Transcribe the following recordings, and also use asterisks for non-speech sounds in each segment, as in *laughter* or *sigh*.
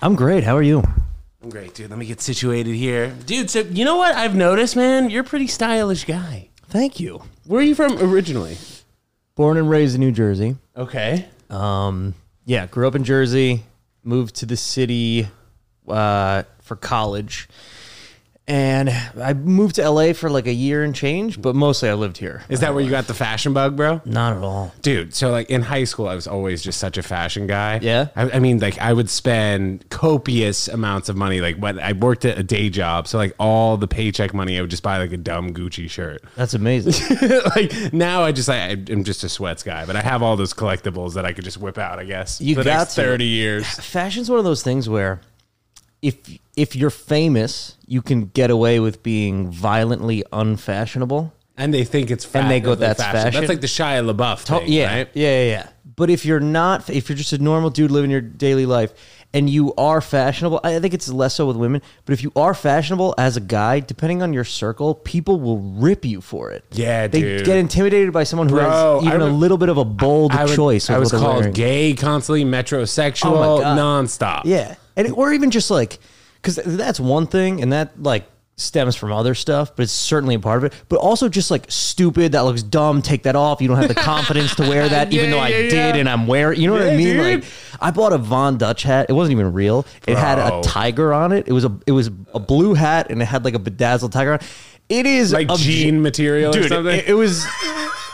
I'm great. How are you? I'm great, dude. Let me get situated here. Dude, so you know what I've noticed, man? You're a pretty stylish guy. Thank you. Where are you from originally? Born and raised in New Jersey. Okay. Um, yeah, grew up in Jersey, moved to the city uh, for college. And I moved to LA for like a year and change, but mostly I lived here. Is that where you got the fashion bug, bro? Not at all. Dude, so like in high school, I was always just such a fashion guy. Yeah? I, I mean, like I would spend copious amounts of money. Like when I worked at a day job, so like all the paycheck money, I would just buy like a dumb Gucci shirt. That's amazing. *laughs* like now, I just I, I'm just a sweats guy, but I have all those collectibles that I could just whip out. I guess You for the got next to. thirty years. Fashion's one of those things where if if you're famous, you can get away with being violently unfashionable. And they think it's fa- And they go, "That's fashion." That's like the Shia LaBeouf thing, yeah, right? yeah, yeah, yeah. But if you're not, if you're just a normal dude living your daily life, and you are fashionable, I think it's less so with women. But if you are fashionable as a guy, depending on your circle, people will rip you for it. Yeah, they dude. get intimidated by someone who Bro, has even I a little bit of a bold I, would- choice. I was called wearing. gay constantly, metrosexual, Oh nonstop. Yeah, and or even just like because that's one thing, and that like stems from other stuff, but it's certainly a part of it. But also just like stupid, that looks dumb. Take that off. You don't have the confidence to wear that, *laughs* even Yeah, though I yeah, did, yeah. and I'm wearing. You know what I mean? dude. Like I bought a Von Dutch hat. It wasn't even real. It had a tiger on it. It was a it was a blue hat, and it had like a bedazzled tiger on. it. It is Like jean material or Dude, something. it, it was. *laughs*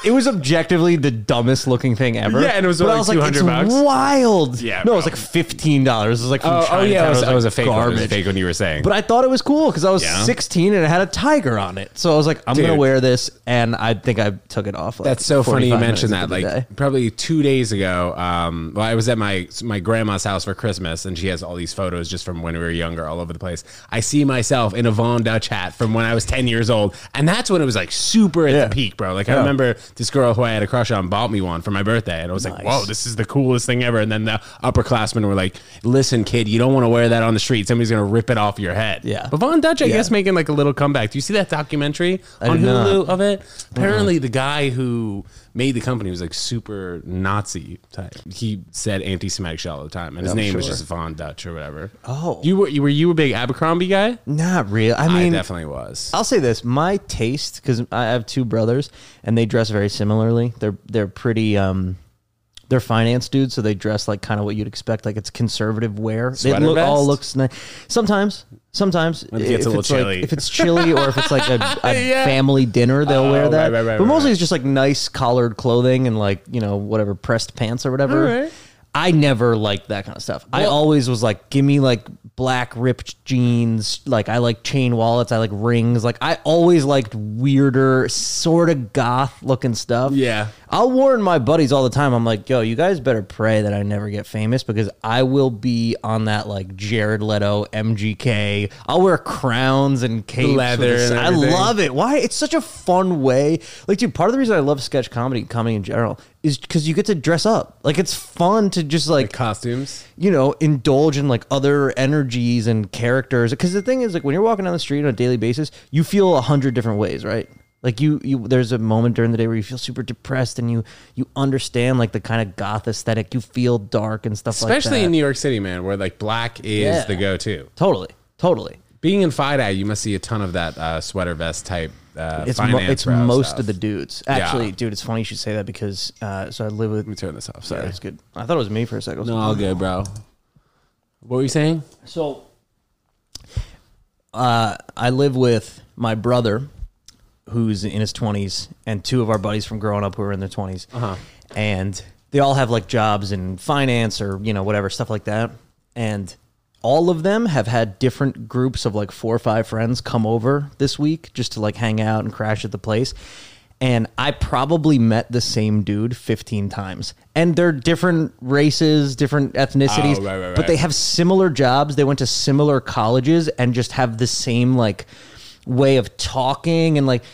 It was objectively the dumbest looking thing ever. Yeah, and it was But I like was like, 200 it's bucks. wild. Yeah, no, it was bro. like fifteen dollars. It was like from oh, oh yeah, it was, like it was a fake one. It was a garbage. fake one you were saying. But I thought it was cool because I was Yeah. 16 and it had a tiger on it. So I was like, I'm gonna wear this, and I think I took it off. Like That's so funny you mentioned that. Like day. probably two days ago, um, well, I was at my my grandma's house for Christmas, and she has all these photos just from when we were younger, all over the place. I see myself in a Von Dutch hat from when I was ten years old, and that's when it was like super at Yeah. the peak, bro. Like I remember this girl who I had a crush on bought me one for my birthday, and I was like, "Whoa, this is the coolest thing ever!" And then the upperclassmen were like, "Listen, kid, you don't want to wear that on the street. Somebody's gonna rip it off your head." Yeah. but Von Dutch, I Yeah. guess, making like a little comeback. Do you see that documentary I on did not. Hulu of it? Uh-huh. Apparently, the guy who made the company was like super Nazi type. He said anti-Semitic shit all the time, and his I'm name was sure. just Von Dutch or whatever. Oh. you were you were you a big Abercrombie guy? Not real. I I, mean, definitely was. I'll say this: my taste, because I have two brothers, and they dress very similarly. They're they're pretty. um they're finance dudes, so they dress like kind of what you'd expect. Like it's conservative wear. It Sweater look, all looks nice. Sometimes, sometimes it gets a if little it's like- chilly. if it's chilly or if it's like a, *laughs* a Yeah. family dinner, they'll Oh, wear that. right, right, right, but mostly it's just like nice collared clothing and like you know whatever pressed pants or whatever. I never liked that kind of stuff. I always was like, give me like black ripped jeans. Like I like chain wallets. I like rings. Like I always liked weirder, sort of goth looking stuff. Yeah. I'll warn my buddies all the time. I'm like, yo, you guys better pray that I never get famous because I will be on that like Jared Leto MGK. I'll wear crowns and capes. with Leather this- and I everything. love it. Why? It's such a fun way. Like, dude, part of the reason I love sketch comedy, comedy in general, is because you get to dress up. Like, it's fun to just like Costumes. you know, indulge in like other energies and characters. Because the thing is, like, when you're walking down the street on a daily basis, you feel a hundred different ways, right? Like you, you, there's a moment during the day where you feel super depressed, and you, you understand like the kind of goth aesthetic. You feel dark and stuff like that. Especially in New York City, man, where like black is Yeah. the go-to. totally, totally. Being in FiDi, you must see a ton of that uh, sweater vest type. Uh, It's mo- it's most stuff. of the dudes. Actually, dude, it's funny you should say that because uh, so I live with. Let me turn this off. Sorry, Sorry. it's good. I thought it was me for a second. No, all good, bro. What were you saying? So, uh, I live with my brother, who's in his twenties, and two of our buddies from growing up who are in their 20s Uh-huh. and they all have like jobs in finance or you know whatever stuff like that, and all of them have had different groups of like four or five friends come over this week just to like hang out and crash at the place. And I probably met the same dude 15 times. And they're different races, different ethnicities, Oh, right, right, but they have similar jobs. They went to similar colleges and just have the same like way of talking and like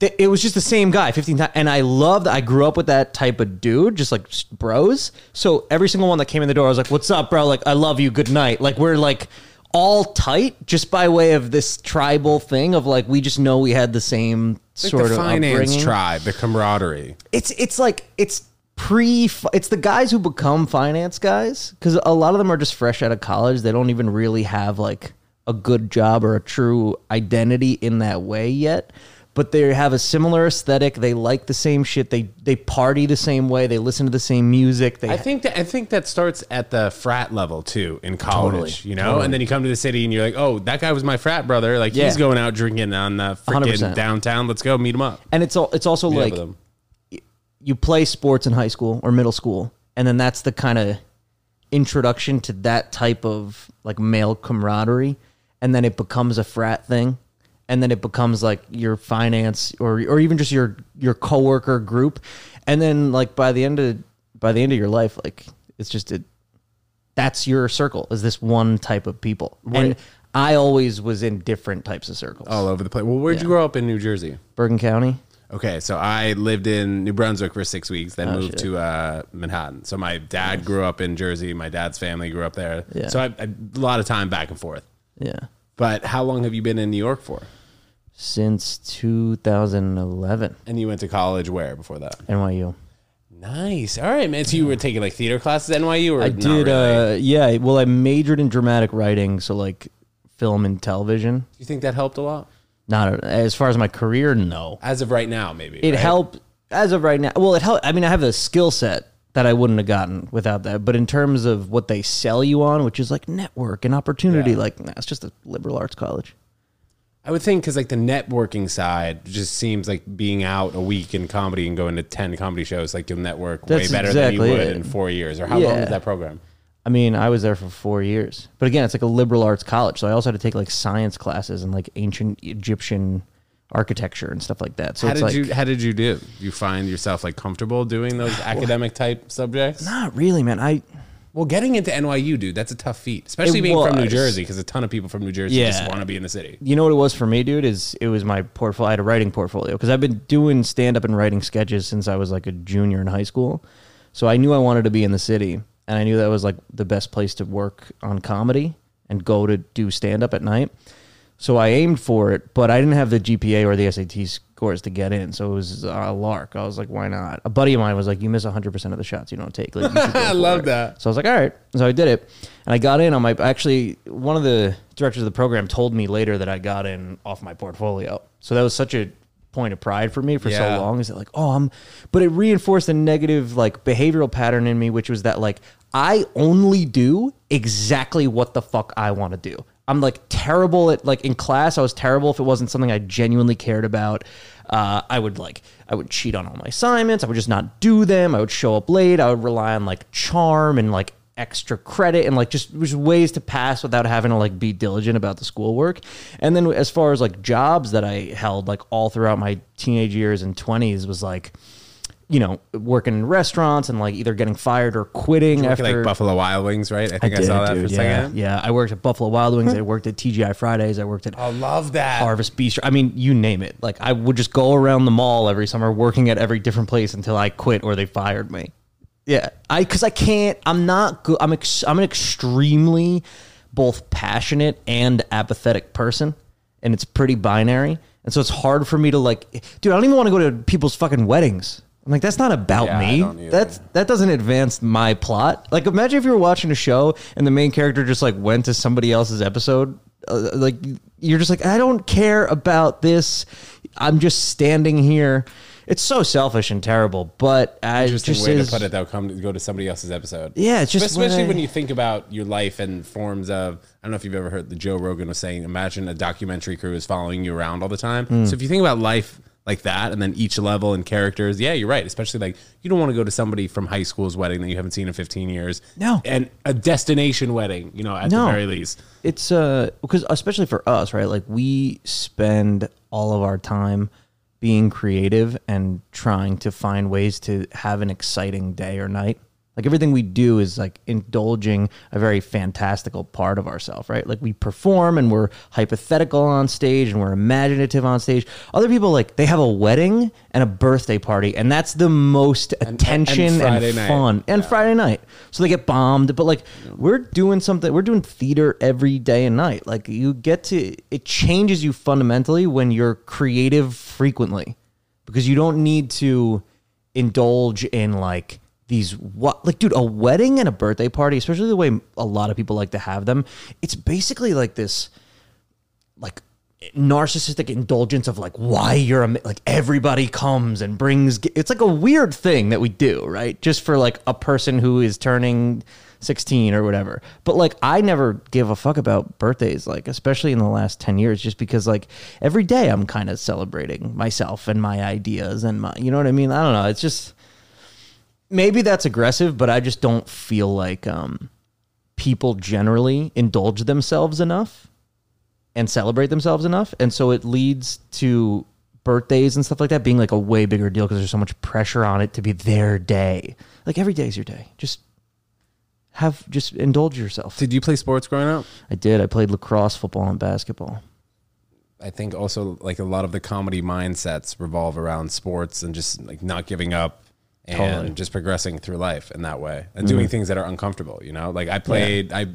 it was just the same guy 15 times and i loved i grew up with that type of dude just like bros. So every single one that came in the door i was like what's up bro? Like i love you. Good night. Like we're like all tight just by way of this tribal thing of like we just know we had the same Like sort the of finance upbringing. tribe, the camaraderie. it's it's like it's pre it's the guys who become finance guys because a lot of them are just fresh out of college. They don't even really have like a good job or a true identity in that way yet but they have a similar aesthetic they like the same shit they they party the same way they listen to the same music they I think that I think that starts at the frat level too in college, Totally, you know, totally. and then you come to the city and you're like, oh, that guy was my frat brother. Like Yeah. he's going out drinking on the freaking 100%. downtown. Let's go meet him up. and it's all it's also Meet up like with him. you play sports in high school or middle school, and then that's the kind of introduction to that type of like male camaraderie, and then it becomes a frat thing, and then it becomes like your finance or or even just your your coworker group, and then like by the end of by the end of your life, like it's just it. That's your circle. Is this one type of people? And I always was in different types of circles. all over the place. Well, where'd you grow up in New Jersey? Bergen County. Okay, so I lived in New Brunswick for six weeks, then moved shit. to uh, Manhattan. So my dad grew up in Jersey. My dad's family grew up there. Yeah. So I, I, a lot of time back and forth. Yeah. But how long have you been in New York for? Since 2011, And you went to college where before that? NYU. Nice. All right, man. So you were taking like theater classes at NYU, or I did. really? Uh, yeah. Well, I majored in dramatic writing, so like film and television. Do you think that helped a lot? Not as far as my career. No, As of right now, maybe it right? helped as of right now. Well, it helped. I mean, I have a skill set that I wouldn't have gotten without that. But in terms of what they sell you on, which is like network and opportunity, Yeah. like nah, it's just a liberal arts college. I would think because like the networking side just seems like being out a week in comedy and going to ten comedy shows, like you'll network That's way better exactly than you would it. in four years. Or how long Yeah. is that program? I mean, I was there for four years, but again, it's like a liberal arts college, so I also had to take like science classes and like ancient Egyptian architecture and stuff like that. So How did like, you How did you do? You find yourself like comfortable doing those *sighs* academic type subjects? not really, man. I Well, getting into NYU, dude, that's a tough feat, especially It being from New was. Jersey, because a ton of people from New Jersey just Yeah. want to be in the city. you know what it was for me, dude? Is it was my portfolio. I had a writing portfolio because I've been doing stand up and writing sketches since I was like a junior in high school. So I knew I wanted to be in the city, and I knew that was like the best place to work on comedy and go to do stand up at night. So I aimed for it, but I didn't have the GPA or the SAT scores to get in. So it was a lark. I was like, why not? A buddy of mine was like, you miss 100% of the shots you don't take. Like, *laughs* I love it. that. So I was like, all right. So I did it. And I got in on my, actually, one of the directors of the program told me later that I got in off my portfolio. So that was such a point of pride for me for Yeah. so long. Is that like, oh, I'm, but it reinforced a negative, like, behavioral pattern in me, which was that, like, I only do exactly what the fuck I want to do. I'm like terrible at like in class. I was terrible if it wasn't something I genuinely cared about. Uh, I would like I would cheat on all my assignments. I would just not do them. I would show up late. I would rely on like charm and like extra credit and like just just ways to pass without having to like be diligent about the schoolwork. And then as far as like jobs that I held like all throughout my teenage years and 20s was like you know working in restaurants and like either getting fired or quitting after like Buffalo Wild Wings, right? I think I, saw that dude, for a yeah. second. Yeah, I worked at Buffalo Wild Wings. Hmm. I worked at TGI Fridays. I worked at I love that. Harvest Bistro. I mean, you name it. Like I would just go around the mall every summer, working at every different place until I quit or they fired me. Yeah, I because I can't. I'm not good. I'm ex, I'm an extremely both passionate and apathetic person, and it's pretty binary. And so it's hard for me to like, dude. I don't even want to go to people's fucking weddings. I'm like, that's not about Yeah, I me. either. That's that doesn't advance my plot. Like, imagine if you were watching a show and the main character just like went to somebody else's episode. Uh, like, you're just like, I don't care about this. I'm just standing here. It's so selfish and terrible, but I Interesting just way is, to put it, though. Come to go to somebody else's episode. Yeah, it's just especially when when, I- you think about your life and forms of. I don't know if you've ever heard the Joe Rogan was saying. Imagine a documentary crew is following you around all the time. Hmm. So if you think about life like that, and then each level and characters, yeah, you're right. Especially like you don't want to go to somebody from high school's wedding that you haven't seen in 15 years. No. and a destination wedding. You know, at No. the very least. it's uh because especially for us right like we spend all of our time being creative and trying to find ways to have an exciting day or night like everything we do is like indulging a very fantastical part of ourselves right like we perform and we're hypothetical on stage and we're imaginative on stage other people like they have a wedding and a birthday party and that's the most attention and, Friday night. fun and Friday night. So they get bombed, but like we're doing something. We're doing theater every day and night. Like you get to it changes you fundamentally when you're creative frequently because you don't need to indulge in like these what like dude a wedding and a birthday party especially the way a lot of people like to have them it's basically like this like narcissistic indulgence of like why you're a like everybody comes and brings it's like a weird thing that we do right? Just for like a person who is turning 16 or whatever. But like i never give a fuck about birthdays like especially in the last 10 years just because like every day i'm kind of celebrating myself and my ideas and my you know what i mean? I don't know it's just maybe that's aggressive but i just don't feel like um people generally indulge themselves enough and celebrate themselves enough. And so it leads to birthdays and stuff like that being like a way bigger deal because there's so much pressure on it to be their day. Like every day is your day. Just have just indulge yourself. Did you play sports growing up? I did. I played lacrosse, football, and basketball. I think also like a lot of the comedy mindsets revolve around sports and just like not giving up and Totally. just progressing through life in that way and mm-hmm. doing things that are uncomfortable, you know? Like I played I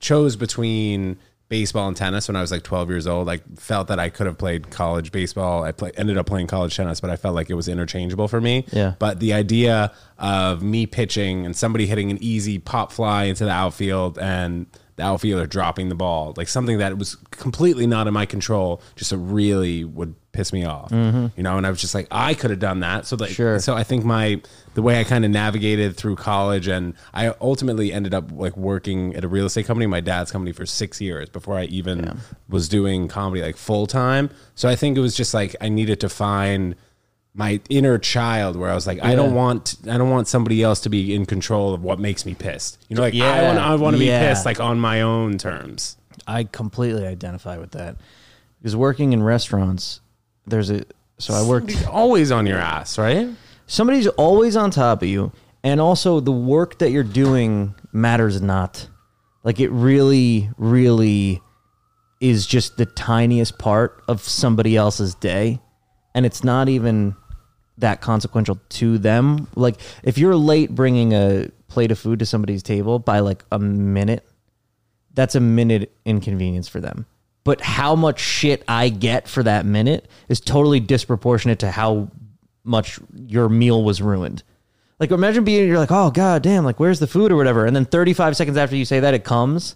chose between baseball and tennis when I was like 12 years old. I felt that I could have played college baseball. I play, ended up playing college tennis, but I felt like it was interchangeable for me. Yeah. But the idea of me pitching and somebody hitting an easy pop fly into the outfield and the outfielder dropping the ball, like something that was completely not in my control, just really would piss me off. Mm-hmm. You know, and I was just like, I could have done that. So like, Sure. so I think my the way I kind of navigated through college, and I ultimately ended up like working at a real estate company, my dad's company, for six years before I even was doing comedy like full time. So I think it was just like I needed to find my inner child where I was like, I don't want, I don't want somebody else to be in control of what makes me pissed. You know, like I Yeah. want, I want to Yeah. be pissed like on my own terms. I completely identify with that because working in restaurants, there's a so I worked. Somebody's always on your ass, right? somebody's always on top of you and also the work that you're doing matters not like it really really is just the tiniest part of somebody else's day and it's not even that consequential to them like if you're late bringing a plate of food to somebody's table by like a minute that's a minute inconvenience for them. But how much shit I get for that minute is totally disproportionate to how much your meal was ruined. Like imagine being you're like, oh god damn, like where's the food or whatever, and then 35 seconds after you say that it comes.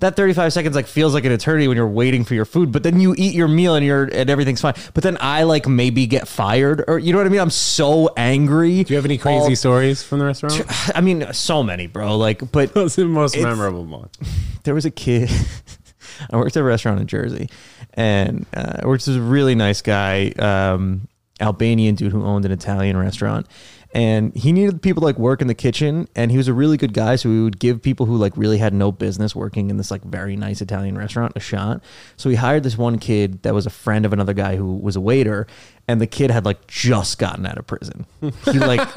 That 35 seconds like feels like an eternity when you're waiting for your food, but then you eat your meal and you're and everything's fine. But then I like maybe get fired or you know what I mean? I'm so angry. Do you have any crazy stories from the restaurant? I mean, so many, bro. Like, but *laughs* What's the most It's- memorable one? *laughs* there was a kid. *laughs* I worked at a restaurant in Jersey, and uh, I worked with a really nice guy, um, Albanian dude who owned an Italian restaurant, and he needed people to like work in the kitchen, and he was a really good guy, so he would give people who like really had no business working in this like very nice Italian restaurant a shot. So he hired this one kid that was a friend of another guy who was a waiter, and the kid had like just gotten out of prison. He like *laughs*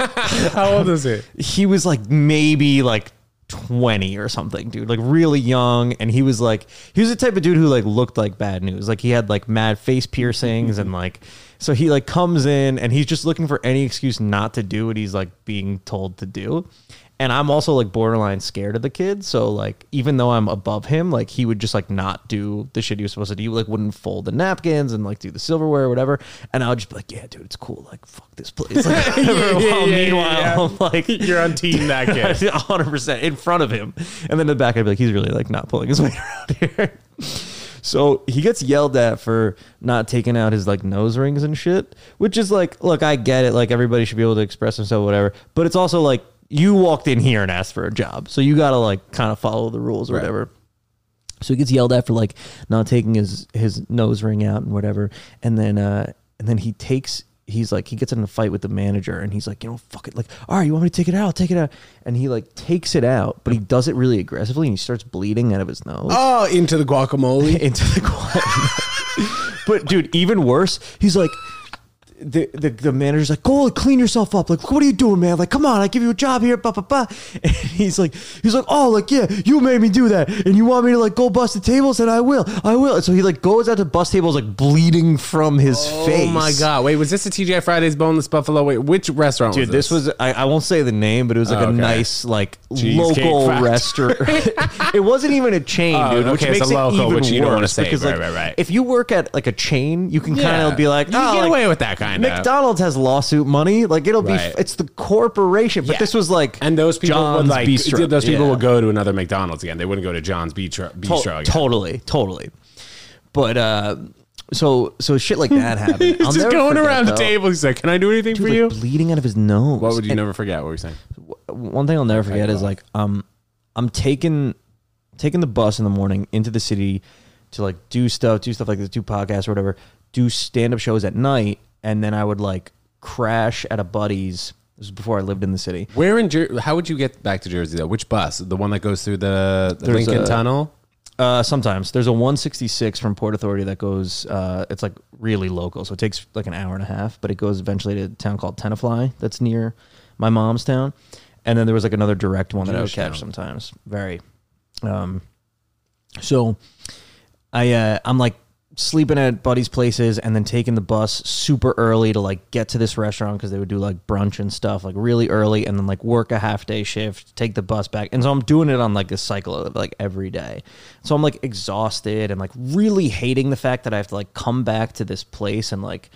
How old is he? he was like maybe like 20 or something, dude. Like really young. And he was like, he was the type of dude who like looked like bad news. Like he had like mad face piercings and like, so he like comes in and he's just looking for any excuse not to do what he's like being told to do. And I'm also like borderline scared of the kid. So like, even though I'm above him, like he would just like not do the shit he was supposed to do. He like wouldn't fold the napkins and like do the silverware or whatever. And I would just be like, yeah, dude, it's cool. Like, fuck this place. *laughs* Like, *laughs* while meanwhile, I'm like, *laughs* You're on team that kid. hundred percent in front of him, and then in the back, I'd be like, he's really like not pulling his weight around here. So he gets yelled at for not taking out his like nose rings and shit, which is like, look, I get it. Like everybody should be able to express themselves, whatever. But it's also like you walked in here and asked for a job, so you got to like kind of follow the rules or Right. whatever. So he gets yelled at for like not taking his his nose ring out and whatever. And then uh and then he takes he's like he gets in a fight with the manager and he's like, you know, fuck it, like, all right, you want me to take it out? I'll take it out. And he like takes it out, but he does it really aggressively and he starts bleeding out of his nose Oh, into the guacamole. *laughs* into the quiet. *laughs* but dude, even worse, he's like the, the the manager's like, go clean yourself up. Like, what are you doing, man? Like, come on, I give you a job here, blah blah blah. And he's like, he's like, oh, like yeah, you made me do that, and you want me to like go bust the tables, and I will, I will. And so he like goes out to bust tables, like bleeding from his face. Oh my god! Wait, was this a TGI Fridays boneless buffalo? Wait, which restaurant Dude, was this was I, I won't say the name, but it was like Oh, a nice like Cheesecake local restaurant. *laughs* it wasn't even a chain, Oh, dude. Which okay, it's makes a it local, even which you don't wanna worse say. because Right, like right, right. if you work at like a chain, you can kind of be like, You oh, can get oh, like, away with that kind Kinda. McDonald's has lawsuit money. Like it'll Right. be, it's the corporation. But Yeah. this was like, And those people John's would like Bistro. those people Yeah. would go to another McDonald's again. They wouldn't go to John's Bistro, To- Bistro again. totally, totally. But uh, so so shit like that *laughs* happened. He's I'll just never going forget, around the though. table. He's like, "Can I do anything for like, you?" bleeding out of his nose. What would you never forget? What were you saying? one thing I'll never forget is like um I'm taking taking the bus in the morning into the city to like do stuff, do stuff like this, do podcasts or whatever, do stand up shows at night, and then I would like crash at a buddy's. This was before I lived in the city. Where in Jer- how would you get back to Jersey though? Which bus? The one that goes through the, the There's Lincoln a- Tunnel? Uh, sometimes there's a 166 from Port Authority that goes. Uh, it's like really local, so it takes like an hour and a half, but it goes eventually to a town called Tenafly that's near my mom's town. And then there was like another direct one that I would catch sometimes. Very. Um, so I uh, I'm like sleeping at buddies' places and then taking the bus super early to like get to this restaurant because they would do like brunch and stuff like really early and then like work a half day shift, take the bus back. And so I'm doing it on like this cycle of like every day. So I'm like exhausted and like really hating the fact that I have to like come back to this place and like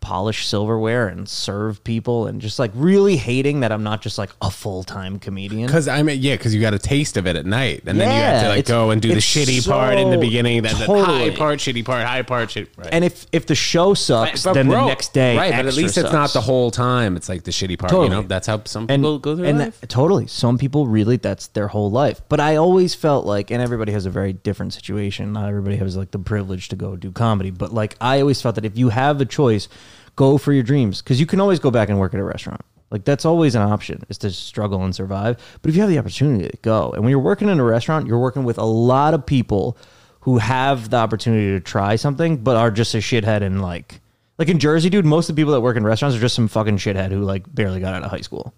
polish silverware and serve people and just like really hating that I'm not just like a full time comedian. Because I mean, yeah, because you got a taste of it at night, and then you have to like go and do the shitty part in the beginning, then the totally. high part, shitty part, high part, shit. Right. And if if the show sucks, But then bro, the next day, right? But at least it's not the whole time. It's like the shitty part. You know, that's how some and, people go through and life. that- totally some people really that's their whole life but i always felt like and everybody has a very different situation not everybody has like the privilege to go do comedy but like i always felt that if you have a choice go for your dreams because you can always go back and work at a restaurant. Like that's always an option is to struggle and survive. But if you have the opportunity to go and when you're working in a restaurant you're working with a lot of people who have the opportunity to try something but are just a shithead and like like in jersey dude most of the people that work in restaurants are just some fucking shithead who like barely got out of high school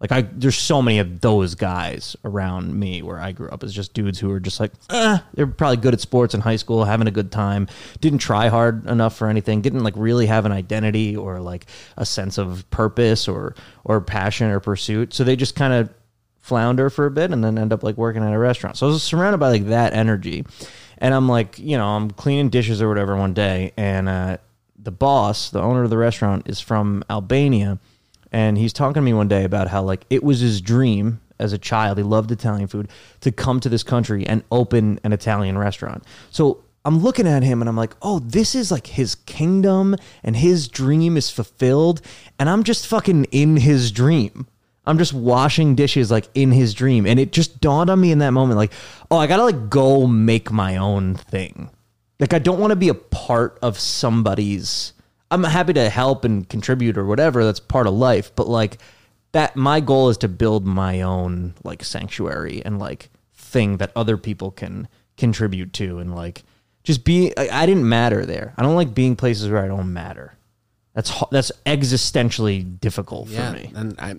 like I, there's so many of those guys around me where I grew up as just dudes who were just like, eh, they're probably good at sports in high school, having a good time, didn't try hard enough for anything, didn't like really have an identity or like a sense of purpose or or passion or pursuit. So they just kind of flounder for a bit and then end up like working at a restaurant. So I was surrounded by like that energy, and I'm like, you know, I'm cleaning dishes or whatever one day, and uh, the boss, the owner of the restaurant, is from Albania and he's talking to me one day about how like it was his dream as a child he loved italian food to come to this country and open an italian restaurant. So i'm looking at him and i'm like oh this is like his kingdom and his dream is fulfilled and i'm just fucking in his dream. I'm just washing dishes like in his dream and it just dawned on me in that moment like oh i gotta like go make my own thing. Like I don't want to be a part of somebody's I'm happy to help and contribute or whatever that's part of life but like that my goal is to build my own like sanctuary and like thing that other people can contribute to and like just be I, I didn't matter there I don't like being places where I don't matter that's that's existentially difficult for me and I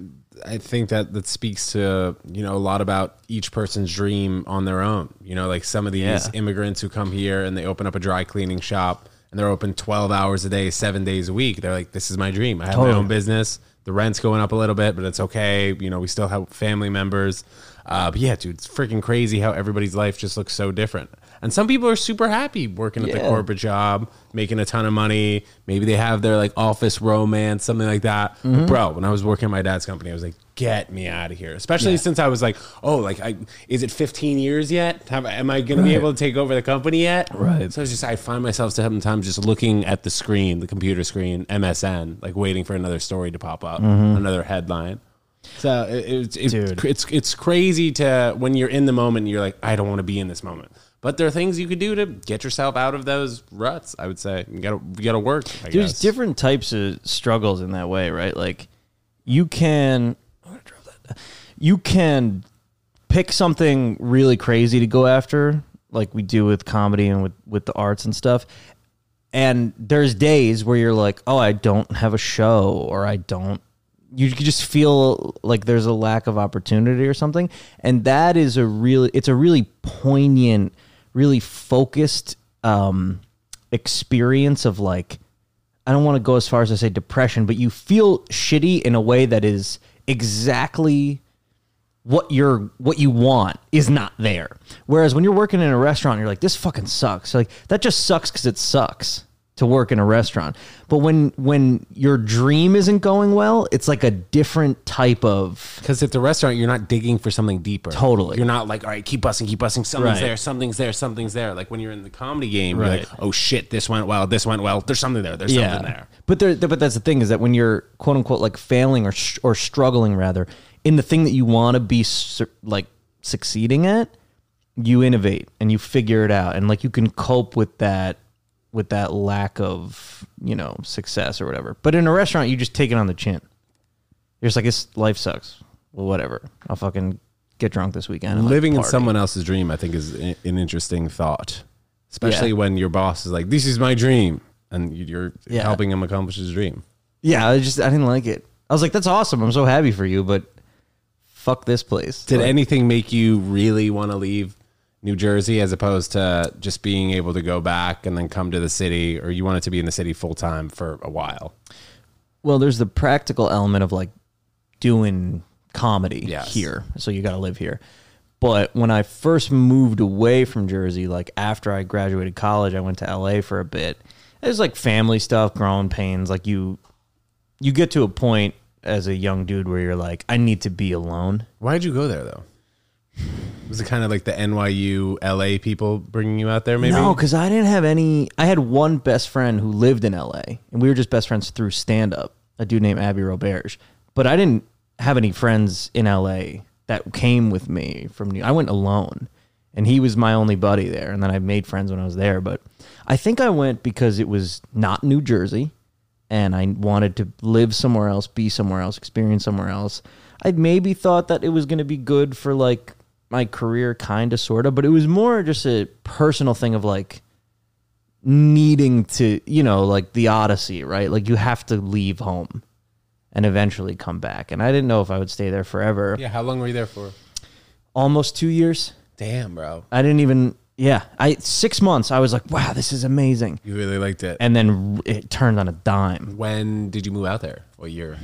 I think that that speaks to you know a lot about each person's dream on their own. You know, like some of these Yeah. immigrants who come here and they open up a dry cleaning shop and they're open twelve hours a day, seven days a week. They're like, this is my dream. I have my own business. The rent's going up a little bit, but it's okay. You know, we still have family members. Uh, but yeah, dude, it's freaking crazy how everybody's life just looks so different. And some people are super happy working at the corporate job, making a ton of money. Maybe they have their like office romance, something like that. Mm-hmm. Bro, when I was working at my dad's company, I was like, get me out of here. Especially since I was like, oh, like, I, is it 15 years yet? Have, am I going to be able to take over the company yet? Right. So it's just, I find myself sometimes just looking at the screen, the computer screen, MSN, like waiting for another story to pop up, another headline. So it, it's it's, Mm-hmm. It's it's crazy to when you're in the moment, you're like, I don't want to be in this moment. But there are things you could do to get yourself out of those ruts. I would say you gotta you gotta work. I there's guess. different types of struggles in that way, right? Like you can I'm gonna drop that. You can pick something really crazy to go after, like we do with comedy and with, with the arts and stuff. And there's days where you're like, oh, I don't have a show or I don't you just feel like there's a lack of opportunity or something and that is a really it's a really poignant really focused um experience of like I don't want to go as far as to say depression, but you feel shitty in a way that is exactly what you're what you want is not there. Whereas when you're working in a restaurant, you're like, this fucking sucks. Like that just sucks because it sucks. To work in a restaurant. But when when your dream isn't going well, it's like a different type of Because at the restaurant, you're not digging for something deeper. Totally. You're not like, all right, keep busting, keep busting. Something's Right. there, something's there, something's there. Like when you're in the comedy game, you're like, oh shit, this went well, this went well. There's something there. There's something there. But there, but that's the thing is that when you're quote unquote like failing or sh- or struggling rather in the thing that you want to be like succeeding at, you innovate and you figure it out and like you can cope with that with that lack of you know success or whatever. But in a restaurant, you just take it on the chin. You're just like this life sucks. Well, whatever. I'll fucking get drunk this weekend. and, like, Living in party. someone else's dream, I think, is i- an interesting thought, especially Yeah. when your boss is like, "This is my dream," and you- you're Yeah. helping him accomplish his dream. Yeah, I just I didn't like it. I was like, that's awesome. I'm so happy for you, but fuck this place. Did Like- anything make you really want to leave New Jersey as opposed to just being able to go back and then come to the city, or you wanted to be in the city full time for a while? Well, there's the practical element of like doing comedy Yes. here. So you got to live here. But when I first moved away from Jersey, like after I graduated college, I went to LA for a bit. It was like family stuff, growing pains. Like you, you get to a point as a young dude where you're like, I need to be alone. Why'd you go there though? Was it kind of like the NYU LA people bringing you out there? Maybe No, because I didn't have any. I had one best friend who lived in LA, and we were just best friends through stand up. A dude named Abby Roberge, but I didn't have any friends in LA that came with me from New. I went alone, and he was my only buddy there. And then I made friends when I was there. But I think I went because it was not New Jersey, and I wanted to live somewhere else, be somewhere else, experience somewhere else. I maybe thought that it was going to be good for like my career, kind of, sort of, but it was more just a personal thing of like needing to, you know, like the Odyssey, right? Like you have to leave home and eventually come back. And I didn't know if I would stay there forever. Yeah, how long were you there for? Almost two years. Damn, bro, I didn't even, yeah, I six months. I was like, wow, this is amazing. you really liked it. And then it turned on a dime. when did you move out there? What year?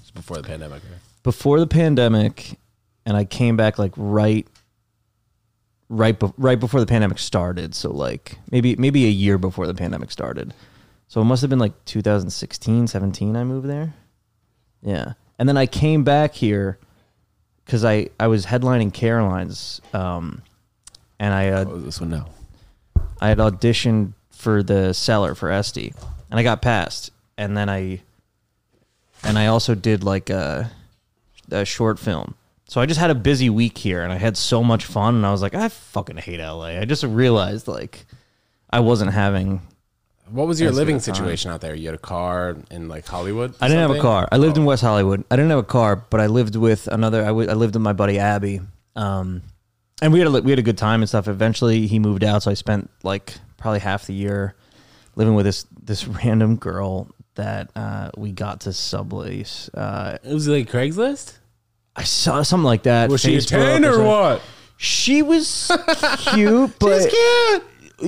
It's before the pandemic. before the pandemic, and I came back like right, right, be- right before the pandemic started. So like maybe maybe a year before the pandemic started. So it must have been like 2016, 17. I moved there. Yeah, and then I came back here because I I was headlining Caroline's, um, and I uh, Oh, this one no. I had auditioned for the Cellar for Estee, and I got passed. And then I, and I also did like a, a short film. So I just had a busy week here, and I had so much fun. And I was like, I fucking hate LA. I just realized like I wasn't having. What was your That's living situation out there? You had a car in like Hollywood? I didn't have a something? car. I lived in Oh. West Hollywood. I didn't have a car, but I lived with another. I, lived with my buddy Abby, um, and we had a, li- we had a good time and stuff. Eventually, he moved out, so I spent like probably half the year living with this this *laughs* random girl that uh, we got to sublease. Uh, It was like Craigslist. I saw something like that. Was she a Facebook ten or something. what? She was *laughs* cute, but cute.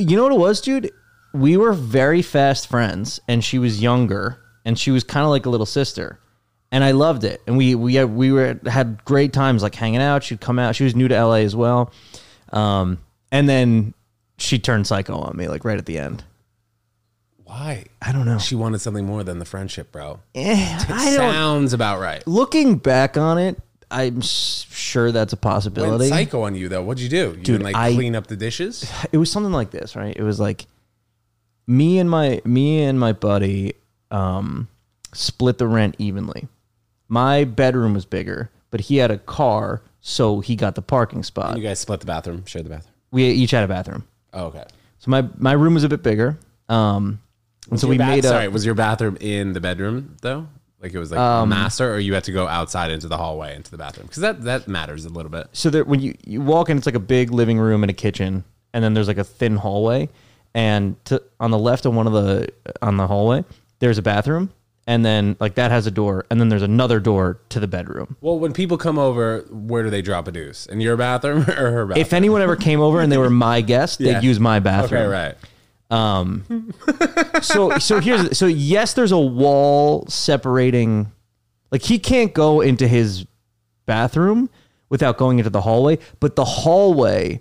you know what it was, dude? We were very fast friends, and she was younger, and she was kind of like a little sister, and I loved it. And we we we were had great times, like hanging out. She'd come out. She was new to LA as well, um, and then she turned psycho on me, like right at the end. Why? I don't know. She wanted something more than the friendship, bro. Eh, I don't. Sounds about right. Looking back on it, I'm sure that's a Went possibility. psycho on you though. What'd you do? You Dude, didn't like I- clean up the dishes? it was something like this, right? It was like me and my me and my buddy um, split the rent evenly. My bedroom was bigger, but he had a car, so he got the parking spot. You guys split the bathroom, shared the bathroom. We each had a bathroom, Oh, okay. so my my room was a bit bigger. Um, and so we bath- made a Sorry, was your bathroom in the bedroom though? Like it was like Um, master, or you had to go outside into the hallway into the bathroom because that that matters a little bit. so that when you, you walk in, it's like a big living room and a kitchen, and then there's like a thin hallway, and to, on the left of one of the on the hallway, there's a bathroom, and then like that has a door, and then there's another door to the bedroom. Well, when people come over, where do they drop a deuce? In your bathroom *laughs* or her bathroom? If anyone ever came over and they were my guest, Yeah. they'd use my bathroom. okay, bathroom. Right. So so here's so yes, there's a wall separating. Like he can't go into his bathroom without going into the hallway, but the hallway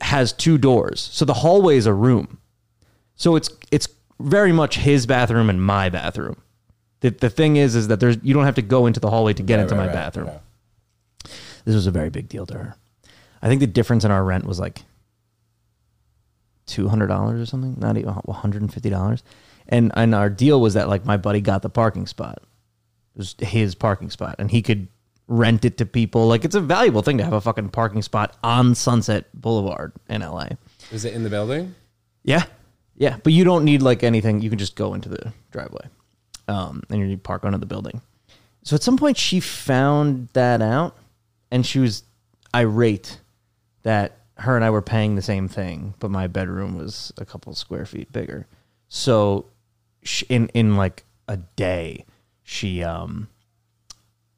has two doors. So the hallway is a room. So it's it's very much his bathroom and my bathroom. The, the thing is, is that there's you don't have to go into the hallway to get into Right, my right, bathroom. right. This was a very big deal to her. I think the difference in our rent was like two hundred dollars or something, not even one hundred and fifty dollars. And and our deal was that like my buddy got the parking spot. It was his parking spot, and he could rent it to people. Like it's a valuable thing to have a fucking parking spot on Sunset Boulevard in LA. Is it in the building? Yeah, yeah, but you don't need like anything. You can just go into the driveway, um, and you park under the building. So at some point, she found that out, and she was irate that her and I were paying the same thing, but my bedroom was a couple square feet bigger. So, sh in in like a day, she um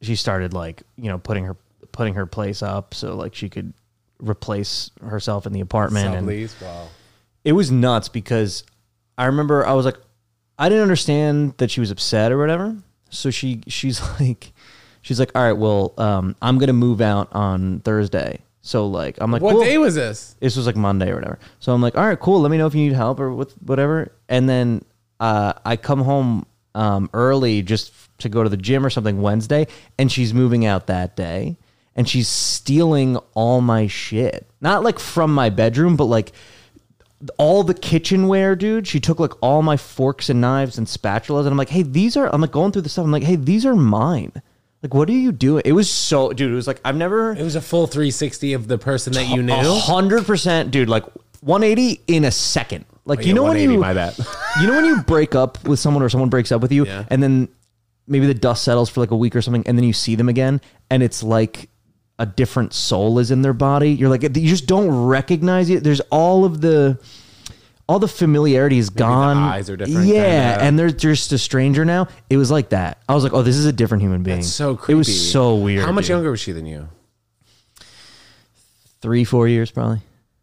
she started like you know putting her putting her place up so like she could replace herself in the apartment and Wow. it was nuts because I remember I was like, I didn't understand that she was upset or whatever. So she she's *laughs* like, she's like, all right, well, um, I'm gonna move out on Thursday. So like, I'm like, What cool. day was this? This was like Monday or whatever. So I'm like, all right, cool. Let me know if you need help or with whatever. And then uh, I come home um, early just to go to the gym or something Wednesday, and she's moving out that day, and she's stealing all my shit. Not like from my bedroom, but like all the kitchenware, dude. She took like all my forks and knives and spatulas, and I'm like, hey, these are. I'm like going through the stuff. I'm like, hey, these are mine. Like, what are you doing? It was so, dude. It was like I've never It was a full 360 of the person that you knew. hundred percent, dude. Like 180 in a second. Like Oh, you yeah, know when 180, you, my bad. *laughs* you know when you break up with someone or someone breaks up with you, Yeah. and then maybe the dust settles for like a week or something, and then you see them again, and it's like a different soul is in their body. You're like you just don't recognize it. There's all of the. All the familiarity is gone. eyes are different, Yeah, kinda. and they're just a stranger now. It was like that. I was like, "Oh, this is a different human being." It's so It was so weird. How much dude. younger was she than you? Three, four years, probably.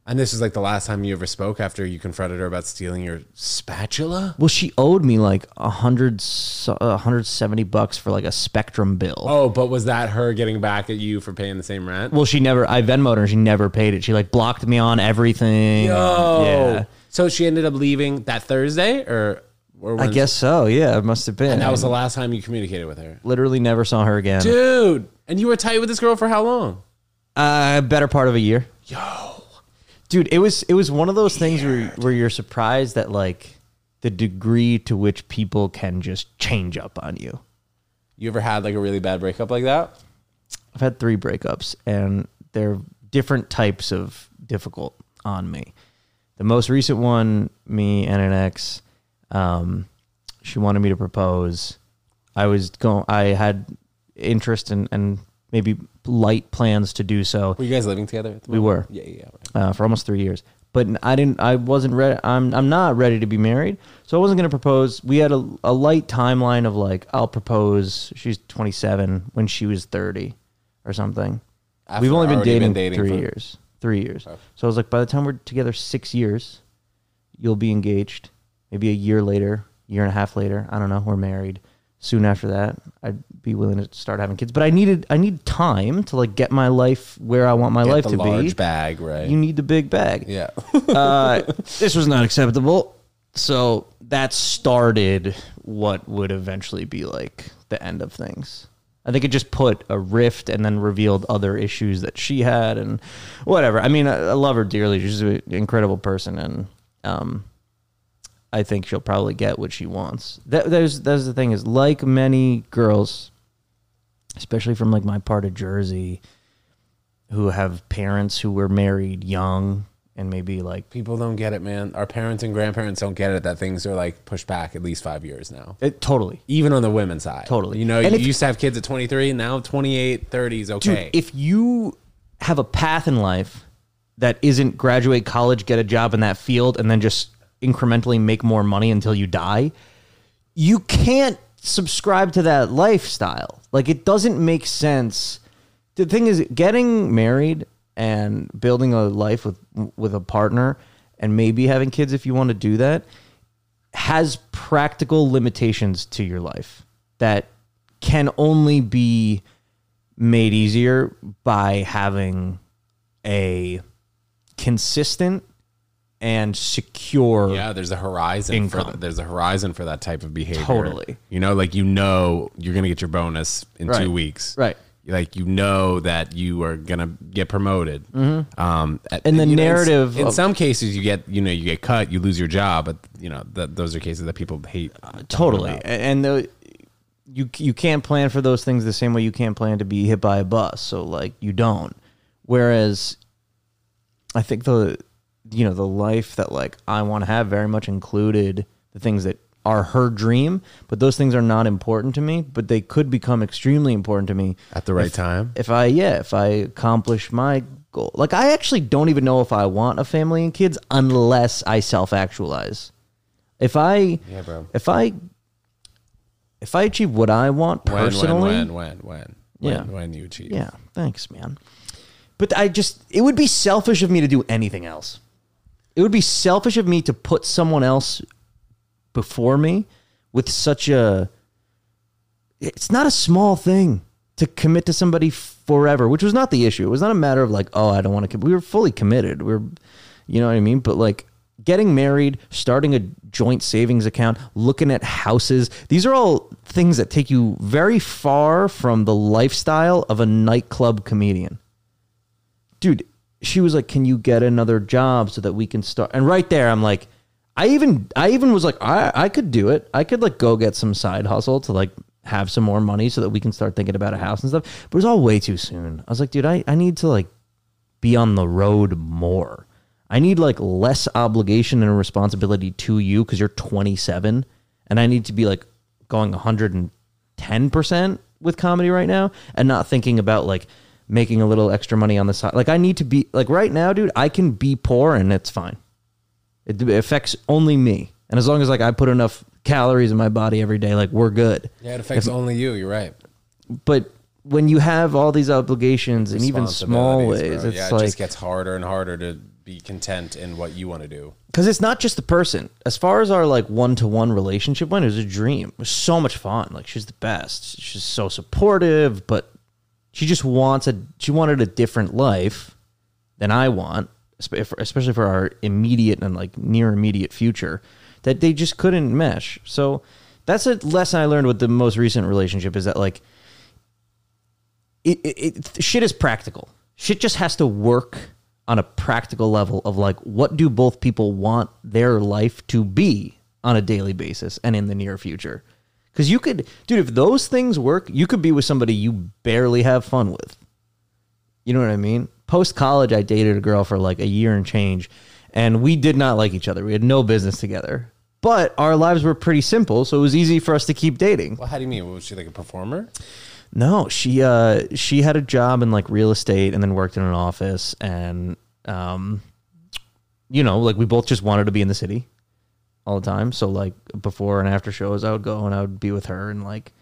And this is like the last time you ever spoke after you confronted her about stealing your spatula? Well, she owed me like a hundred, a hundred seventy bucks for like a Spectrum bill. Oh, but was that her getting back at you for paying the same rent? Well, she never. I Venmoed her. and She never paid it. She like blocked me on everything. Oh, yeah. So she ended up leaving that Thursday, or, or I guess so. Yeah, it must have been. And that was the last time you communicated with her, literally never saw her again. dude. And you were tight with this girl for how long? Uh, better part of a year. Yo, dude, it was it was one of those things where where you're surprised that like the degree to which people can just change up on you. You ever had like a really bad breakup like that? I've had three breakups, and they're different types of difficult on me. The most recent one, me and an ex, um, she wanted me to propose. I was going. I had interest in, and maybe light plans to do so Were you guys living together? At the We were. Yeah, yeah, yeah. Right. uh, for almost three years. But I didn't. I wasn't ready. I'm. I'm not ready to be married, so I wasn't going to propose. We had a, a light timeline of like I'll propose. She's 27 when she was 30, or something. After We've only been dating, been dating three for- years. Three years. Okay. So I was like, by the time we're together six years, you'll be engaged. Maybe a year later, year and a half later, I don't know. We're married. Soon after that, I'd be willing to start having kids. But I needed. I need time to like get my life where I want my Get life the to large be. bag, right? You need the big bag yeah. *laughs* uh, this was not acceptable. So that started what would eventually be like the end of things. I think it just put a rift and then revealed other issues that she had and whatever. I mean, I, I love her dearly. She's an incredible person, and um, I think she'll probably get what she wants. That, there's that's the thing is like many girls, especially from like my part of Jersey, who have parents who were married young and maybe like People don't get it, man. Our parents and grandparents don't get it that things are like pushed back at least five years now. it, totally. Even on the women's side. Totally. You know, And you if- used to have kids at 23, now 28, 30 is okay. Dude, if you have a path in life that isn't graduate college, get a job in that field, and then just incrementally make more money until you die, you can't subscribe to that lifestyle. Like it doesn't make sense. The thing is, getting married and building a life with with a partner and maybe having kids if you want to do that has practical limitations to your life that can only be made easier by having a consistent and secure. Yeah, there's a horizon for Income. th- there's a horizon for that type of behavior. Totally. You know, like you know you're gonna get your bonus in Right. two weeks. Right. Like you know that you are gonna get promoted. Um, at- And the you know, narrative in, of- some cases you get you know you get cut, you lose your job, but you know that those are cases that people hate. totally about. and the, you you can't plan for those things the same way you can't plan to be hit by a bus so like you don't whereas i think the you know the life that like i want to have very much included the things that are her dream but those things are not important to me but they could become extremely important to me At the right time. if i yeah if i accomplish my goal like i actually don't even know if i want a family and kids unless i self-actualize if i Yeah, bro. if I if I achieve what I want personally, when, when, when, when, Yeah. when, when you achieve. yeah, thanks, man. But I just it would be selfish of me to do anything else. It would be selfish of me to put someone else before me with such a it's not a small thing to commit to somebody forever, which was not the issue. It was not a matter of like, oh, I don't want to. We were fully committed. We are you know what I mean. But like getting married, starting a joint savings account, looking at houses. These are all things that take you very far from the lifestyle of a nightclub comedian. Dude, she was like, "Can you get another job so that we can start?" And right there, I'm like, I even I even was like, I I could do it. I could like go get some side hustle to like have some more money so that we can start thinking about a house and stuff. But it was all way too soon. I was like, dude, I, I need to like be on the road more. I need like less obligation and responsibility to you because you're 27 and I need to be like going 110% with comedy right now and not thinking about like making a little extra money on the side. Like I need to be like right now, dude, I can be poor and it's fine. It, affects only me. And as long as like I put enough calories in my body every day, like we're good. Yeah, it affects only you. You're right. But when you have all these obligations and even small ways, bro. it's yeah, it like just gets harder and harder to be content in what you want to do. because it's not just the person. As far as our like one to one relationship went, it was a dream. It was so much fun. Like she's the best. She's so supportive, but she just wants a she wanted a different life than I want, especially for our immediate and like near immediate future. That they just couldn't mesh. So that's a lesson I learned with the most recent relationship is that like it, it, it shit is practical. Shit just has to work on a practical level of like what do both people want their life to be on a daily basis and in the near future. Cuz you could dude if those things work, you could be with somebody you barely have fun with. You know what I mean? Post college I dated a girl for like a year and change and we did not like each other. We had no business together. But our lives were pretty simple, so it was easy for us to keep dating. Well, how do you mean? Was she like a performer? No, she uh she had a job in like real estate and then worked in an office and um you know, like we both just wanted to be in the city all the time. So like before and after shows I would go and I would be with her and like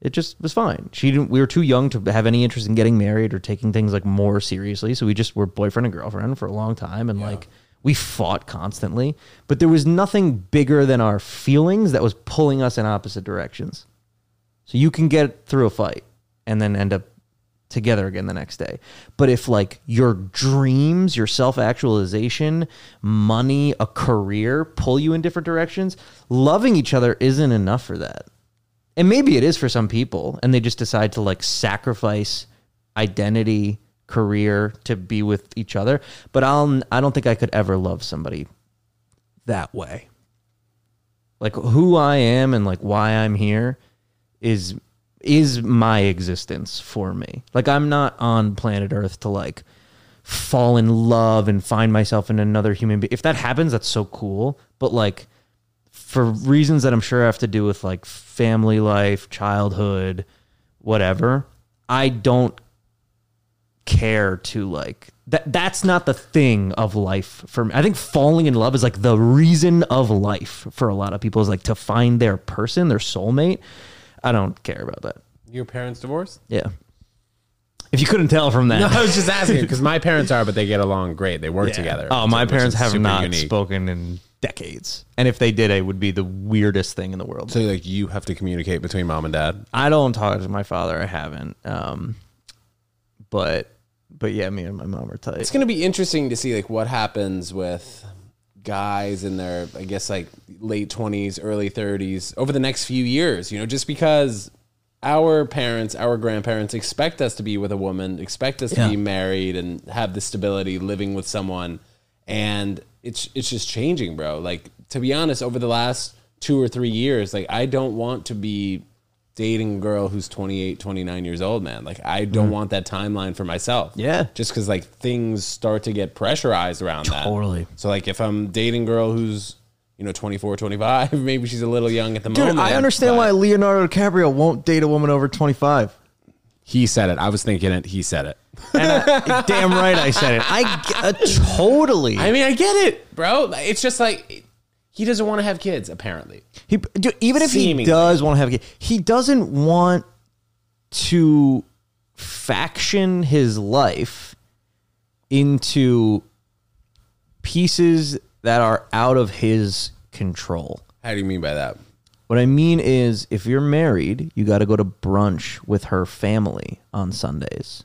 it just was fine. She didn't we were too young to have any interest in getting married or taking things like more seriously. So we just were boyfriend and girlfriend for a long time and like we fought constantly, but there was nothing bigger than our feelings that was pulling us in opposite directions. So you can get through a fight and then end up together again the next day. But if like your dreams, your self-actualization, money, a career pull you in different directions, loving each other isn't enough for that. And maybe it is for some people and they just decide to like sacrifice identity, career to be with each other, but I'll I don't think I could ever love somebody that way. Like who I am and like why I'm here is is my existence for me. Like I'm not on planet Earth to like fall in love and find myself in another human being. If that happens, that's so cool. But like for reasons that I'm sure have to do with like family life, childhood, whatever, I don't care to like that that's not the thing of life for me. I think falling in love is like the reason of life for a lot of people is like to find their person, their soulmate. I don't care about that. Your parents divorced? Yeah. If you couldn't tell from that. No, I was just asking *laughs* because my parents are, but they get along great. They work Yeah. together. Oh, my parents have not unique. spoken in decades. And if they did, it would be the weirdest thing in the world. So like you have to communicate between mom and dad. I don't talk to my father. I haven't. Um, but but yeah, me and my mom are tight. It's going to be interesting to see like what happens with guys in their, I guess, like late 20s, early 30s over the next few years, you know, just because our parents, our grandparents expect us to be with a woman, expect us Yeah. to be married and have the stability living with someone. And it's it's just changing, bro. Like to be honest, over the last 2 or 3 years, like I don't want to be dating a girl who's 28, 29 years old, man. Like I don't want that timeline for myself. Mm. Yeah. Just cuz like things start to get pressurized around that. Totally. So like if I'm dating a girl who's you know 24 25 *laughs* maybe she's a little young at the Dude, moment I understand why Leonardo DiCaprio won't date a woman over 25. He said it. I was thinking it. He said it. And I, *laughs* damn right I said it. I g- uh, totally. I mean, I get it, bro. It's just like he doesn't want to have kids, apparently. He dude, even if Seemingly. he does want to have a kid, he doesn't want to faction his life into pieces that are out of his control. How do you mean by that? What I mean is, if you're married, you got to go to brunch with her family on Sundays,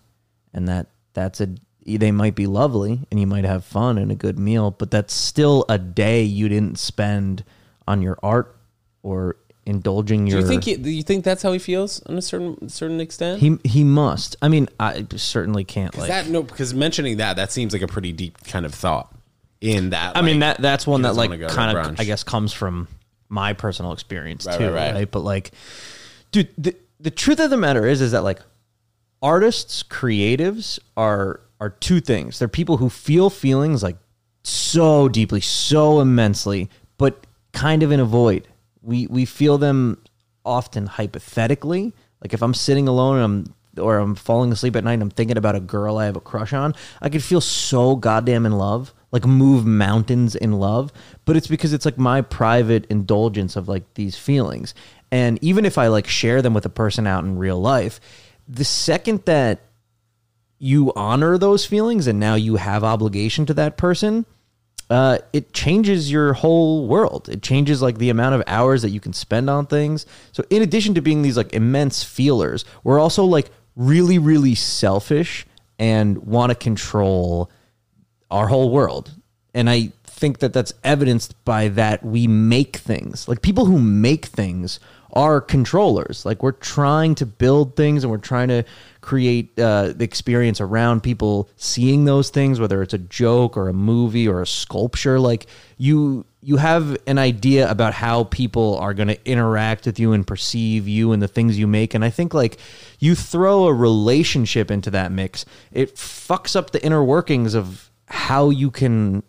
and that that's a they might be lovely and you might have fun and a good meal, but that's still a day you didn't spend on your art or indulging Do your. you think? He, do you think that's how he feels on a certain certain extent? he he must? I mean, I certainly can't like. that no, because mentioning that that seems like a pretty deep kind of thought in that. I mean that that's one that like wanna go to kind of brunch. I guess comes from my personal experience Right, too, right, right, right. But like, dude, the the truth of the matter is is that like artists, creatives are are two things. They're people who feel feelings like so deeply, so immensely, but kind of in a void. We we feel them often hypothetically. Like if I'm sitting alone and I'm or I'm falling asleep at night and I'm thinking about a girl I have a crush on, I could feel so goddamn in love, like move mountains in love. But it's because it's like my private indulgence of like these feelings. And even if I like share them with a person out in real life, the second that you honor those feelings and now you have obligation to that person uh, it changes your whole world it changes like the amount of hours that you can spend on things so in addition to being these like immense feelers we're also like really really selfish and want to control our whole world. And I think that that's evidenced by that we make things. Like people who make things are controllers. Like we're trying to build things and we're trying to create uh, the experience around people seeing those things, whether it's a joke or a movie or a sculpture. Like you, you have an idea about how people are going to interact with you and perceive you and the things you make. And I think like you throw a relationship into that mix, it fucks up the inner workings of how you can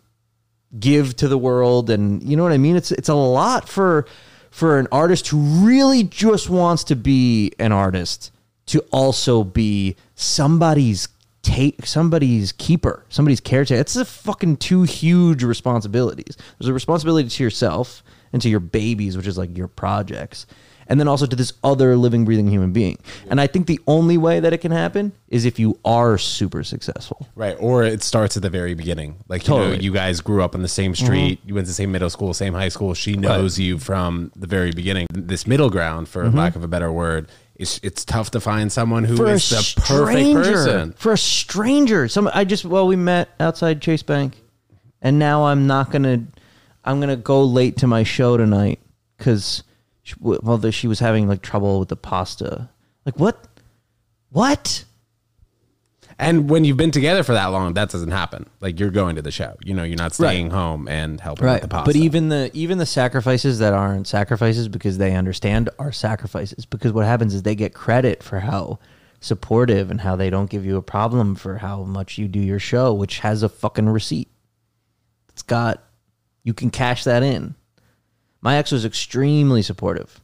give to the world and you know what I mean? It's it's a lot for for an artist who really just wants to be an artist to also be somebody's take somebody's keeper somebody's caretaker. It's a fucking two huge responsibilities. There's a responsibility to yourself and to your babies which is like your projects and then also to this other living breathing human being and i think the only way that it can happen is if you are super successful Right. Or it starts at the very beginning. Like, you know, Totally. Mm-hmm. you guys grew up on the same street, you went to the same middle school, same high school. She knows you from the very beginning. This middle ground, for lack of a better word, is it's tough to find someone who Mm-hmm. for is the perfect person. For a stranger, some I just well we met outside Chase Bank, and now I'm not gonna I'm gonna go late to my show tonight because well she was having like trouble with the pasta. Like what? What? And when you've been together for that long, that doesn't happen. Like you're going to the show. You know, you're not staying home and helping with the pasta. But even the even the sacrifices that aren't sacrifices because they understand are sacrifices because what happens is they get credit for how supportive and how they don't give you a problem for how much you do your show, which has a fucking receipt. It's got you can cash that in. My ex was extremely supportive.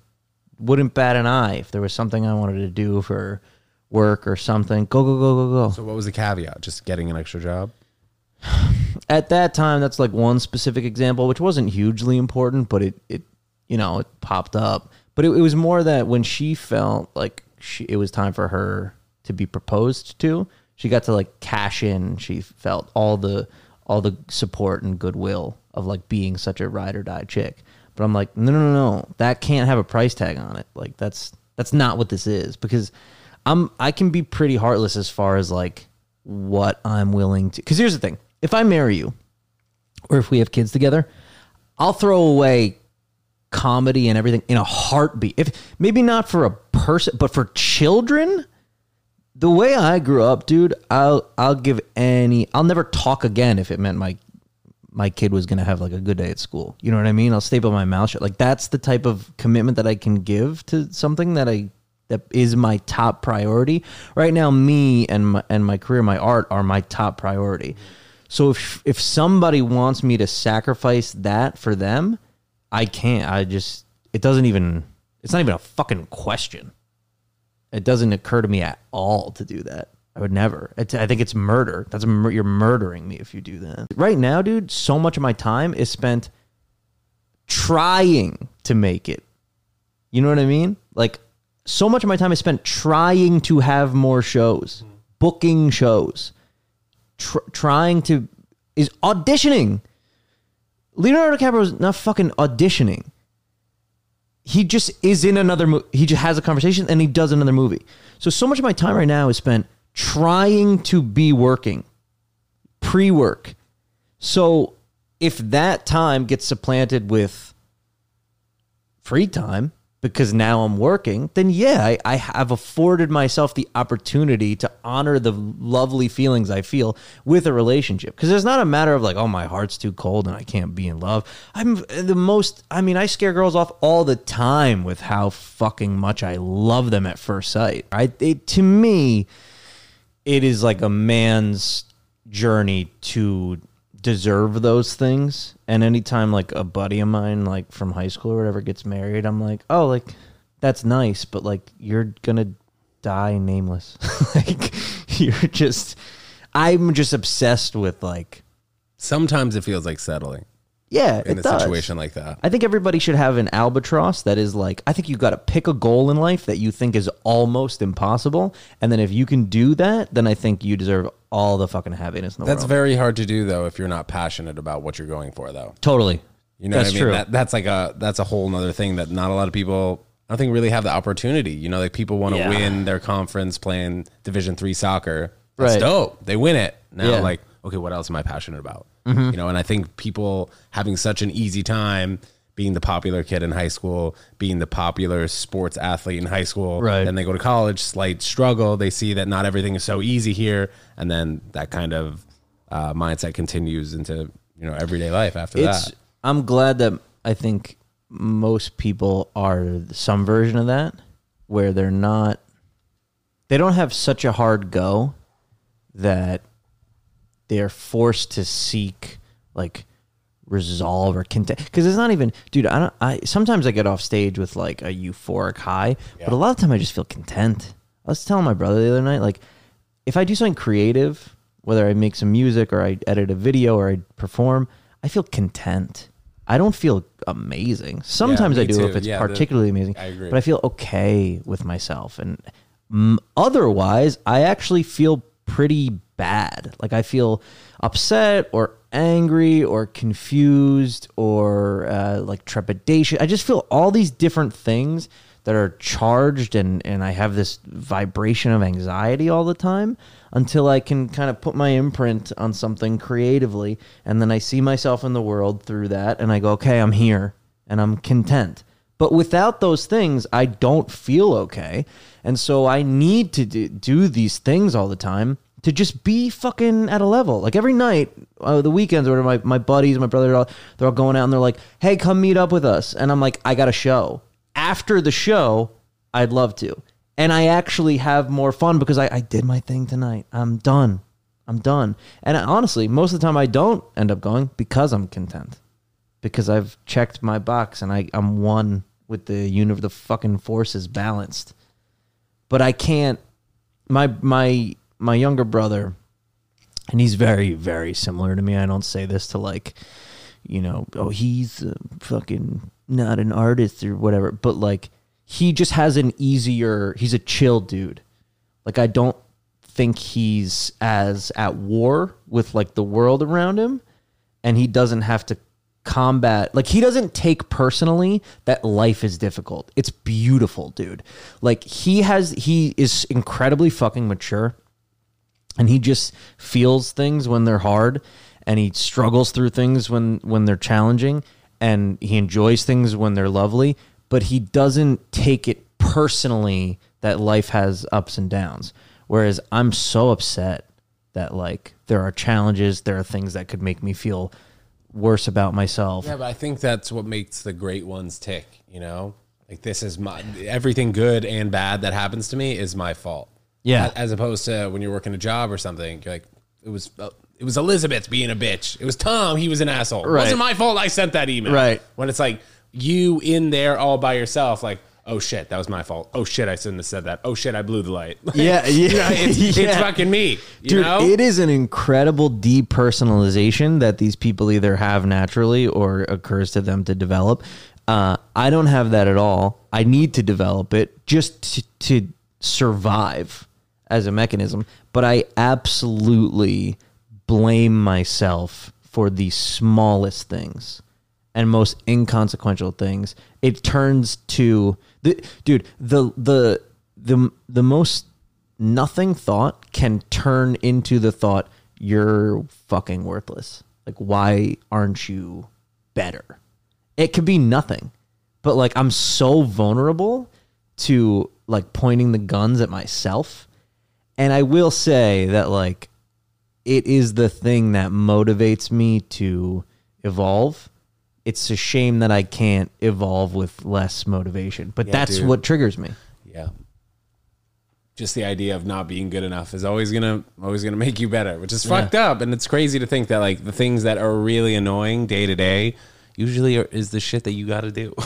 Wouldn't bat an eye if there was something I wanted to do for work or something. Go go go go go. so what was the caveat? Just getting an extra job? *sighs* at that time that's like one specific example which wasn't hugely important but it it you know it popped up but it, it was more that when she felt like she it was time for her to be proposed to she got to like cash in she felt all the all the support and goodwill of like being such a ride or die chick but i'm like no no no no. That can't have a price tag on it. Like that's that's not what this is. Because i'm i can be pretty heartless as far as like what i'm willing to because here's the thing. If i marry you or if we have kids together, I'll throw away comedy and everything in a heartbeat. If maybe not for a person, but for children, the way I grew up, dude, I'll I'll give any I'll never talk again if it meant my my kid was gonna have like a good day at school. You know what I mean? I'll staple my mouth shut. Like that's the type of commitment that I can give to something that I that is my top priority. Right now, me and my and my career, my art are my top priority. So if if somebody wants me to sacrifice that for them, I can't. I just it doesn't even it's not even a fucking question. It doesn't occur to me at all to do that. I would never. It's, I think it's murder. That's mur- you're murdering me if you do that. Right now, dude, so much of my time is spent trying to make it. You know what I mean? Like so much of my time is spent trying to have more shows, mm-hmm. booking shows, tr- trying to is auditioning. Leonardo DiCaprio is not fucking auditioning. He just is in another movie. He just has a conversation and he does another movie. So so much of my time right now is spent trying to be working, pre-work. So if that time gets supplanted with free time because now I'm working, then yeah, I, I have afforded myself the opportunity to honor the lovely feelings I feel with a relationship. Because it's not a matter of like, oh, my heart's too cold and I can't be in love. I'm the most, I mean, I scare girls off all the time with how fucking much I love them at first sight. Right? It, to me, it is like a man's journey to deserve those things. And anytime like a buddy of mine, like from high school or whatever, gets married, I'm like, oh, like that's nice, but like you're gonna die nameless. *laughs* like you're just, I'm just obsessed with like, Sometimes it feels like settling yeah, in it a does. situation like that. I think everybody should have an albatross that is like, I think you got to pick a goal in life that you think is almost impossible. And then if you can do that, then I think you deserve all the fucking happiness in the world. That's world. very hard to do though if you're not passionate about what you're going for though. totally. You know That's what I mean? true. That, that's like a that's a whole nother thing that not a lot of people I don't think really have the opportunity. You know, like people want to Yeah. win their conference playing Division three soccer. That's Right. dope. They win it. Now Yeah. Like, okay, what else am I passionate about? You know, and I think people having such an easy time being the popular kid in high school, being the popular sports athlete in high school, Right. then they go to college, slight struggle. They see that not everything is so easy here, and then that kind of uh, mindset continues into you know everyday life after it's that. i'm glad that i think most people are some version of that where they're not they don't have such a hard go that they're forced to seek like resolve or content because it's not even dude i don't i sometimes i get off stage with like a euphoric high but a lot of time i just feel content. I was telling my brother the other night like if i do something creative whether i make some music or i edit a video or i perform i feel content. I don't feel amazing. Sometimes me i do too. if it's Yeah, the- particularly amazing I agree. but i feel okay with myself. And mm, otherwise i actually feel pretty bad. Like i feel upset or angry or confused or uh, like trepidation. I just feel all these different things that are charged and and i have this vibration of anxiety all the time until i can kind of put my imprint on something creatively and then i see myself in the world through that and i go okay i'm here and i'm content. But without those things, I don't feel okay. And so I need to do, do these things all the time to just be fucking at a level. Like every night, uh, the weekends, or my, my buddies, my brother, they're all, they're all going out and they're like, hey, come meet up with us. And I'm like, I got a show. After the show, I'd love to. And I actually have more fun because I, I did my thing tonight. I'm done. I'm done. And I, honestly, most of the time I don't end up going because I'm content because I've checked my box and I, I'm one with the universe. The fucking forces balanced, but I can't. My my my younger brother, and he's very very similar to me. I don't say this to like, you know, oh he's fucking not an artist or whatever, but like he just has an easier. He's a chill dude. Like I don't think he's as at war with like the world around him and he doesn't have to combat like he doesn't take personally that life is difficult it's beautiful dude like he has he is incredibly fucking mature and he just feels things when they're hard and he struggles through things when when they're challenging and he enjoys things when they're lovely, but he doesn't take it personally that life has ups and downs. Whereas I'm so upset that like there are challenges, there are things that could make me feel worse about myself. Yeah, but I think that's what makes the great ones tick, you know? Like this is my everything good and bad that happens to me is my fault. Yeah. As opposed to when you're working a job or something, you're like it was uh, it was Elizabeth being a bitch. It was Tom, he was an asshole. It wasn't my fault I sent that email. Right. When it's like you in there all by yourself like Oh shit, that was my fault. Oh shit, I shouldn't have said that. Oh shit, I blew the light. *laughs* Yeah, You yeah, know, it's, it's *laughs* fucking me. You Dude, know? it is an incredible depersonalization that these people either have naturally or occurs to them to develop. Uh, I don't have that at all. I need to develop it just to, to survive as a mechanism. But I absolutely blame myself for the smallest things and most inconsequential things. It turns to the dude the the the the most nothing thought can turn into the thought you're fucking worthless. Like why aren't you better? It could be nothing. But like I'm so vulnerable to like pointing the guns at myself. And I will say that like it is the thing that motivates me to evolve. It's a shame that I can't evolve with less motivation, but that's dude. what triggers me. Yeah. Just the idea of not being good enough is always gonna always gonna make you better, which is fucked up. And it's crazy to think that like the things that are really annoying day to day usually are, is the shit that you got to do. *laughs*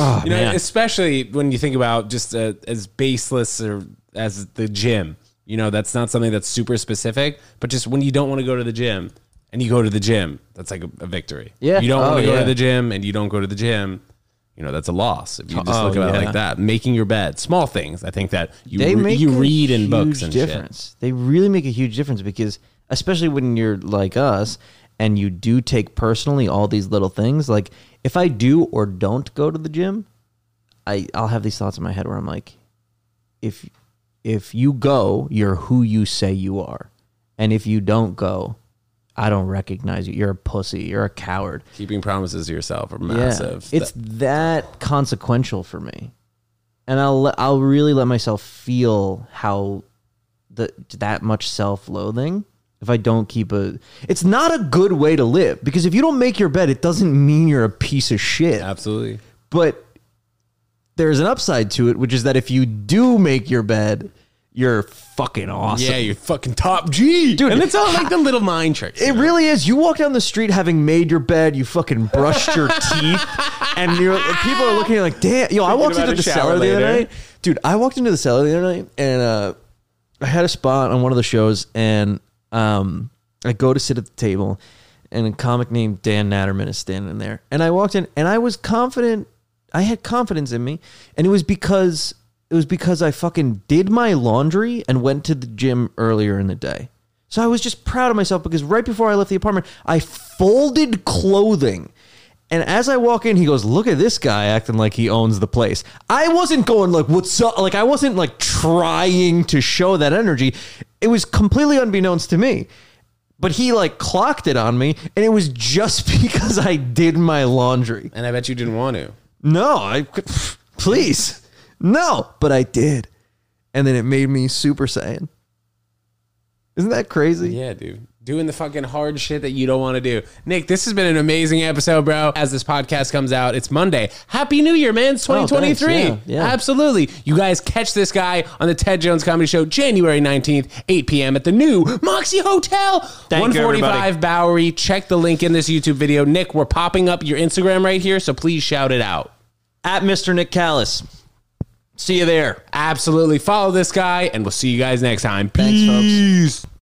Oh, you know, man. especially when you think about just uh, as baseless or as the gym. You know, that's not something that's super specific, but just when you don't want to go to the gym and you go to the gym, that's like a, a victory. Yeah. You don't Oh, want to go yeah. to the gym and you don't go to the gym. You know, that's a loss if you just Oh, look at it like that. Making your bed, small things. I think that you they re- make you read in books and shit. difference. They really make a huge difference because, especially when you're like us and you do take personally all these little things. Like if I do or don't go to the gym, I I'll have these thoughts in my head where I'm like, if if you go, you're who you say you are, and if you don't go, I don't recognize you. You're a pussy. You're a coward. Keeping promises to yourself are massive. Yeah, it's that consequential for me, and I'll I'll really let myself feel how the that much self-loathing if I don't keep a. It's not a good way to live because if you don't make your bed, it doesn't mean you're a piece of shit. absolutely. But there's an upside to it, which is that if you do make your bed, you're fucking awesome. Yeah, you're fucking top G, Dude, And it's all like the little mind tricks. It really is. You walk down the street having made your bed, you fucking brushed your *laughs* teeth, and you're, people are looking at you like, damn. Yo, I walked into the cellar the other night. Dude, I walked into the cellar the other night, and uh, I had a spot on one of the shows, and um, I go to sit at the table, and a comic named Dan Natterman is standing there. And I walked in, and I was confident. I had confidence in me, and it was because it was because I fucking did my laundry and went to the gym earlier in the day. So I was just proud of myself because right before I left the apartment, I folded clothing. And as I walk in, he goes, "Look at this guy acting like he owns the place." I wasn't going like, "What's up?" Like I wasn't like trying to show that energy. It was completely unbeknownst to me. But he like clocked it on me, and it was just *laughs* because I did my laundry. and I bet you didn't want to. No, I please. No, but I did. And then it made me Super Saiyan. Isn't that crazy? Yeah, dude. Doing the fucking hard shit that you don't want to do. Nick, this has been an amazing episode, bro. As this podcast comes out, it's Monday. Happy New Year, man. It's Oh, 2023. Yeah, yeah. Absolutely. You guys catch this guy on the Ted Jones Comedy Show January 19th, 8 p.m. at the new Moxy Hotel, Thank you, 145 Bowery. Check the link in this YouTube video. Nick, we're popping up your Instagram right here, so please shout it out. At Mr. Nick Callis. See you there. Absolutely. Follow this guy, and we'll see you guys next time. Thanks, folks. Peace.